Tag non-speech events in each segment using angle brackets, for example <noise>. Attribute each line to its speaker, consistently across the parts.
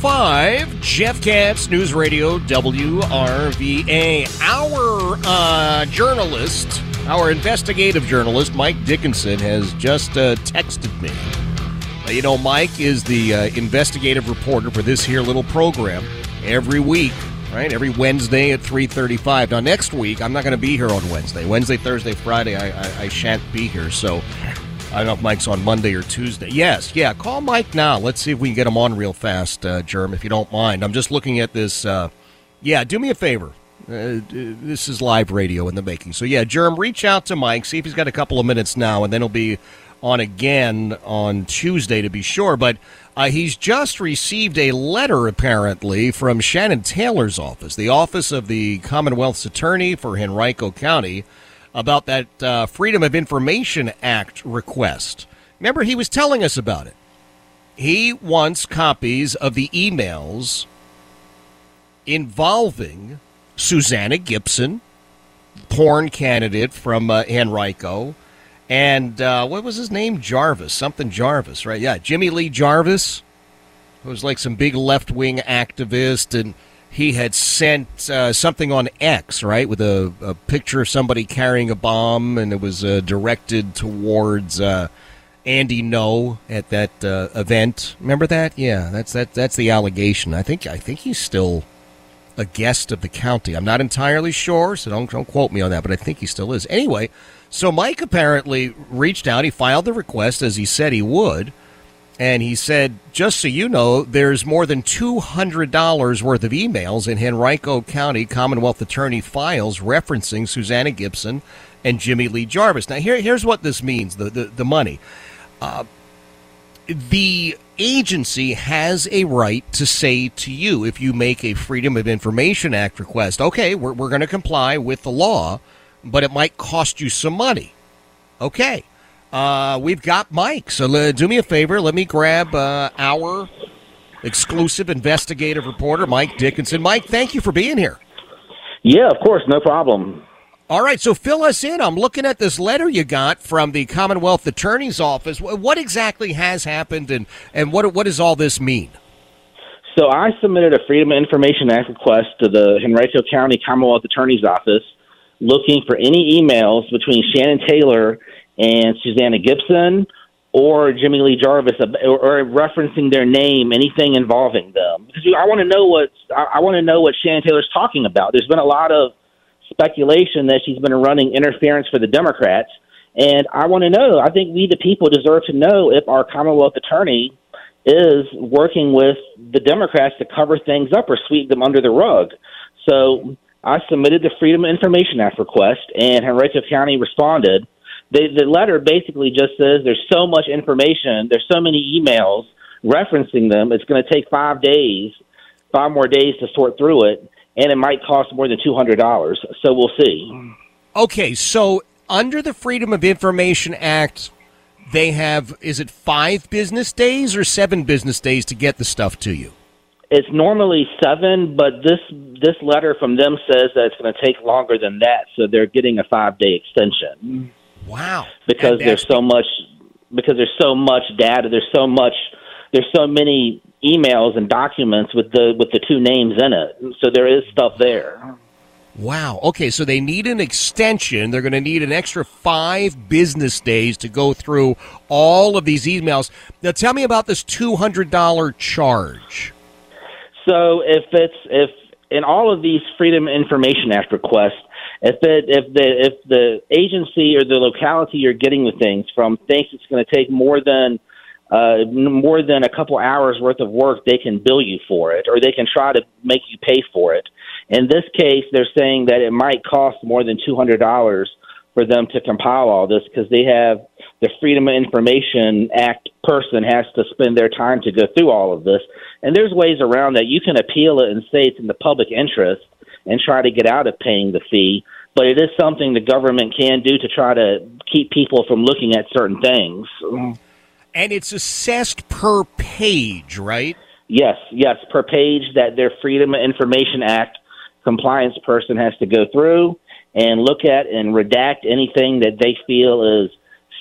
Speaker 1: Five Jeff Katz, News Radio, WRVA. Our uh, journalist, our investigative journalist, Mike Dickinson, has just uh, texted me. Uh, you know, Mike is the uh, investigative reporter for this here little program every week, right? Every Wednesday at three thirty-five. Now, next week, I'm not going to be here on Wednesday. Wednesday, Thursday, Friday, I, I, I shan't be here. So, I don't know if Mike's on Monday or Tuesday. Yes, yeah. Call Mike now. Let's see if we can get him on real fast, uh, Jerm, if you don't mind. I'm just looking at this. Uh, yeah, do me a favor. Uh, this is live radio in the making. So, yeah, Jerm, reach out to Mike, see if he's got a couple of minutes now, and then he'll be on again on Tuesday to be sure. But uh, he's just received a letter, apparently, from Shannon Taylor's office, the office of the Commonwealth's attorney for Henrico County about that uh, Freedom of Information Act request. Remember, he was telling us about it. He wants copies of the emails involving Susanna Gibson, porn candidate from uh, Henrico, and uh, what was his name? Jarvis, something Jarvis, right? Yeah, Jimmy Lee Jarvis, who was like some big left wing activist, and he had sent uh, something on X, right, with a, a, picture of somebody carrying a bomb, and it was uh, directed towards uh, Andy Ngo at that uh, event. Remember that? Yeah, that's that. That's the allegation. I think. I think he's still a guest of the county. I'm not entirely sure, so don't don't quote me on that, but I think he still is. Anyway, so Mike apparently reached out. He filed the request as he said he would. And he said, just so you know, there's more than $200 worth of emails in Henrico County Commonwealth Attorney files referencing Susanna Gibson and Jimmy Lee Jarvis. Now, here, here's what this means the, the, the money. Uh, the agency has a right to say to you, if you make a Freedom of Information Act request, okay, we're, we're going to comply with the law, but it might cost you some money. Okay. Uh, we've got Mike. So uh, do me a favor. Let me grab uh, our exclusive investigative reporter, Mike Dickinson. Mike, thank you for being here.
Speaker 2: Yeah, of course, no problem.
Speaker 1: All right, so fill us in. I'm looking at this letter you got from the Commonwealth Attorney's Office. What exactly has happened, and, and what what does all this mean?
Speaker 2: So I submitted a Freedom of Information Act request to the Henrico County Commonwealth Attorney's Office looking for any emails between Shannon Taylor and Susanna Gibson or Jimmy Lee Jarvis, or, or referencing their name, anything involving them. Because I want to know what I, I want to know what Shannon Taylor's talking about. There's been a lot of speculation that she's been running interference for the Democrats, and I want to know. I think we, the people, deserve to know if our Commonwealth Attorney is working with the Democrats to cover things up or sweep them under the rug. So I submitted the Freedom of Information Act request, and Henrico County responded the, the letter basically just says there's so much information, there's so many emails referencing them. It's going to take five days, five more days to sort through it, and it might cost more than two hundred dollars. So we'll see.
Speaker 1: Okay, so under the Freedom of Information Act, they have is it five business days or seven business days to get the stuff to you?
Speaker 2: It's normally seven, but this this letter from them says that it's going to take longer than that, so they're getting a five day extension.
Speaker 1: Wow!
Speaker 2: Because there's so much because there's so much data. There's so much. There's so many emails and documents with the with the two names in it. So there is stuff there.
Speaker 1: Wow. Okay, so they need an extension. They're going to need an extra five business days to go through all of these emails. Now, tell me about this two hundred dollar charge.
Speaker 2: So, if it's if in all of these Freedom Information Act requests, if it if the if the agency or the locality you're getting the things from thinks it's going to take more than uh, more than a couple hours worth of work, they can bill you for it, or they can try to make you pay for it. In this case, they're saying that it might cost more than two hundred dollars for them to compile all this because they have the Freedom of Information Act person has to spend their time to go through all of this. And there's ways around that. You can appeal it and say it's in the public interest and try to get out of paying the fee. But it is something the government can do to try to keep people from looking at certain things.
Speaker 1: And it's assessed per page, right?
Speaker 2: Yes, yes, per page that their Freedom of Information Act compliance person has to go through and look at and redact anything that they feel is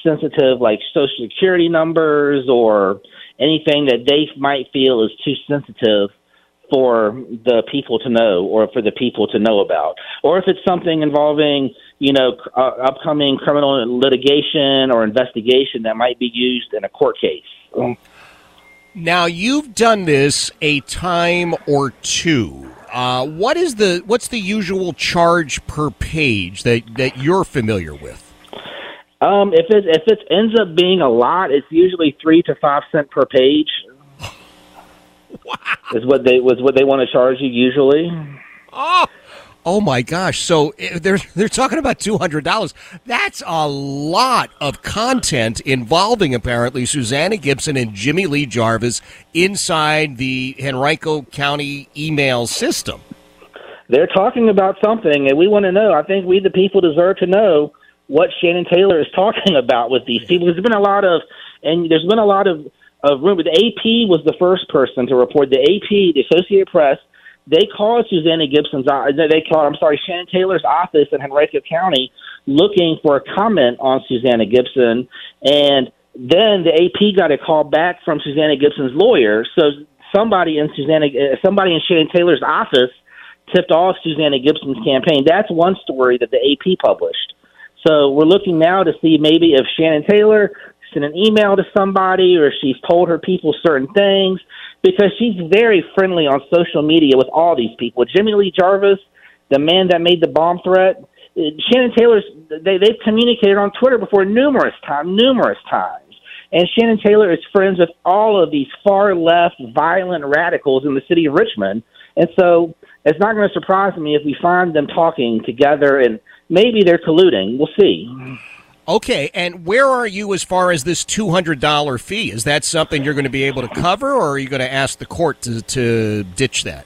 Speaker 2: sensitive, like social security numbers or anything that they might feel is too sensitive for the people to know or for the people to know about. Or if it's something involving, you know, uh, upcoming criminal litigation or investigation that might be used in a court case.
Speaker 1: Now, you've done this a time or two. Uh, what is the what's the usual charge per page that, that you're familiar with?
Speaker 2: Um, if it if it ends up being a lot, it's usually three to five cent per page.
Speaker 1: Wow.
Speaker 2: Is what they was what they want to charge you usually.
Speaker 1: Oh, oh my gosh! So eh, they're they're talking about two hundred dollars. That's a lot of content involving apparently Susanna Gibson and Jimmy Lee Jarvis inside the Henrico County email system.
Speaker 2: They're talking about something, and we want to know. I think we, the people, deserve to know what Shannon Taylor is talking <laughs> about with these people. There's been a lot of, and there's been a lot of, of rumor. The AP was the first person to report. The AP, the Associated Press, they called Susanna Gibson's, uh, they called, I'm sorry, Shannon Taylor's office in Henrico County looking for a comment on Susanna Gibson. And then the AP got a call back from Susanna Gibson's lawyer. So somebody in Susanna, uh, somebody in Shannon Taylor's office tipped off Susanna Gibson's campaign. That's one story that the AP published. So we're looking now to see maybe if Shannon Taylor sent an email to somebody or she's told her people certain things because she's very friendly on social media with all these people. Jimmy Lee Jarvis, the man that made the bomb threat, Shannon Taylor's they they've communicated on Twitter before numerous times, numerous times. And Shannon Taylor is friends with all of these far left violent radicals in the city of Richmond. And so it's not going to surprise me if we find them talking together and maybe they're colluding. We'll see.
Speaker 1: Okay, and where are you as far as this two hundred dollar fee? Is that something you're going to be able to cover, or are you going to ask the court to, to ditch that?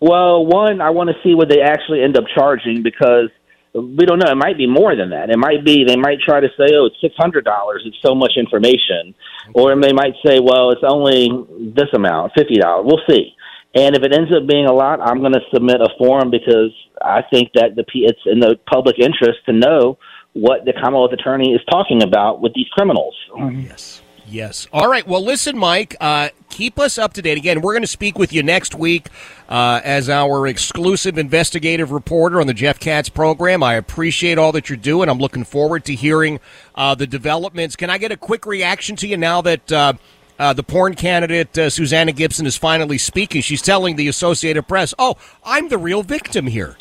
Speaker 2: Well, one, I want to see what they actually end up charging because we don't know. It might be more than that. It might be they might try to say, "Oh, it's six hundred dollars. It's so much information," or they might say, "Well, it's only this amount, fifty dollars." We'll see. And if it ends up being a lot, I'm going to submit a form because I think that the it's in the public interest to know what the Commonwealth Attorney is talking about with these criminals.
Speaker 1: Yes. Yes. All right. Well, listen, Mike, uh, keep us up to date. Again, we're going to speak with you next week uh, as our exclusive investigative reporter on the Jeff Katz program. I appreciate all that you're doing. I'm looking forward to hearing uh, the developments. Can I get a quick reaction to you now that uh, uh, the porn candidate uh, Susanna Gibson is finally speaking? She's telling the Associated Press, "Oh, I'm the real victim here."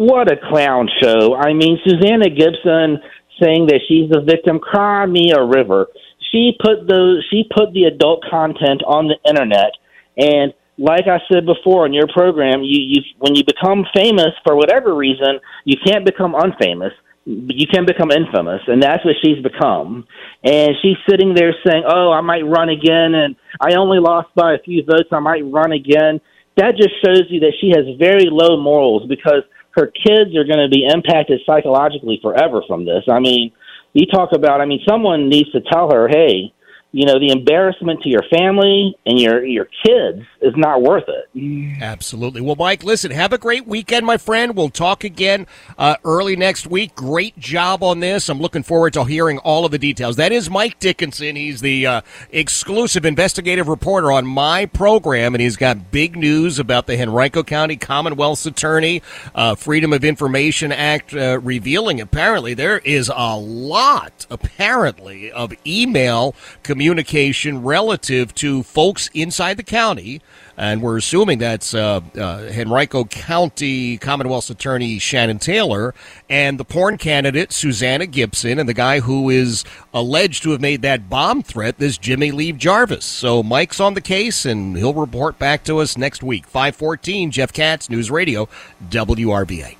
Speaker 2: What a clown show! I mean, Susanna Gibson saying that she's the victim. Cry me a river. She put the she put the adult content on the internet, and like I said before in your program, you, you when you become famous for whatever reason, you can't become unfamous. You can become infamous, and that's what she's become. And she's sitting there saying, "Oh, I might run again, and I only lost by a few votes. I might run again." That just shows you that she has very low morals because her kids are going to be impacted psychologically forever from this. I mean, you talk about, I mean, someone needs to tell her, hey, you know, the embarrassment to your family and your your kids is not worth it.
Speaker 1: Absolutely. Well, Mike, listen, have a great weekend, my friend. We'll talk again uh, early next week. Great job on this. I'm looking forward to hearing all of the details. That is Mike Dickinson. He's the uh, exclusive investigative reporter on my program, and he's got big news about the Henrico County Commonwealth's Attorney uh, Freedom of Information Act uh, revealing apparently there is a lot, apparently, of email communication communication relative to folks inside the county. And we're assuming that's uh, uh, Henrico County Commonwealth's Attorney Shannon Taylor and the porn candidate Susanna Gibson and the guy who is alleged to have made that bomb threat, this Jimmy Lee Jarvis. So Mike's on the case and he'll report back to us next week. 514, Jeff Katz, News Radio, WRVA.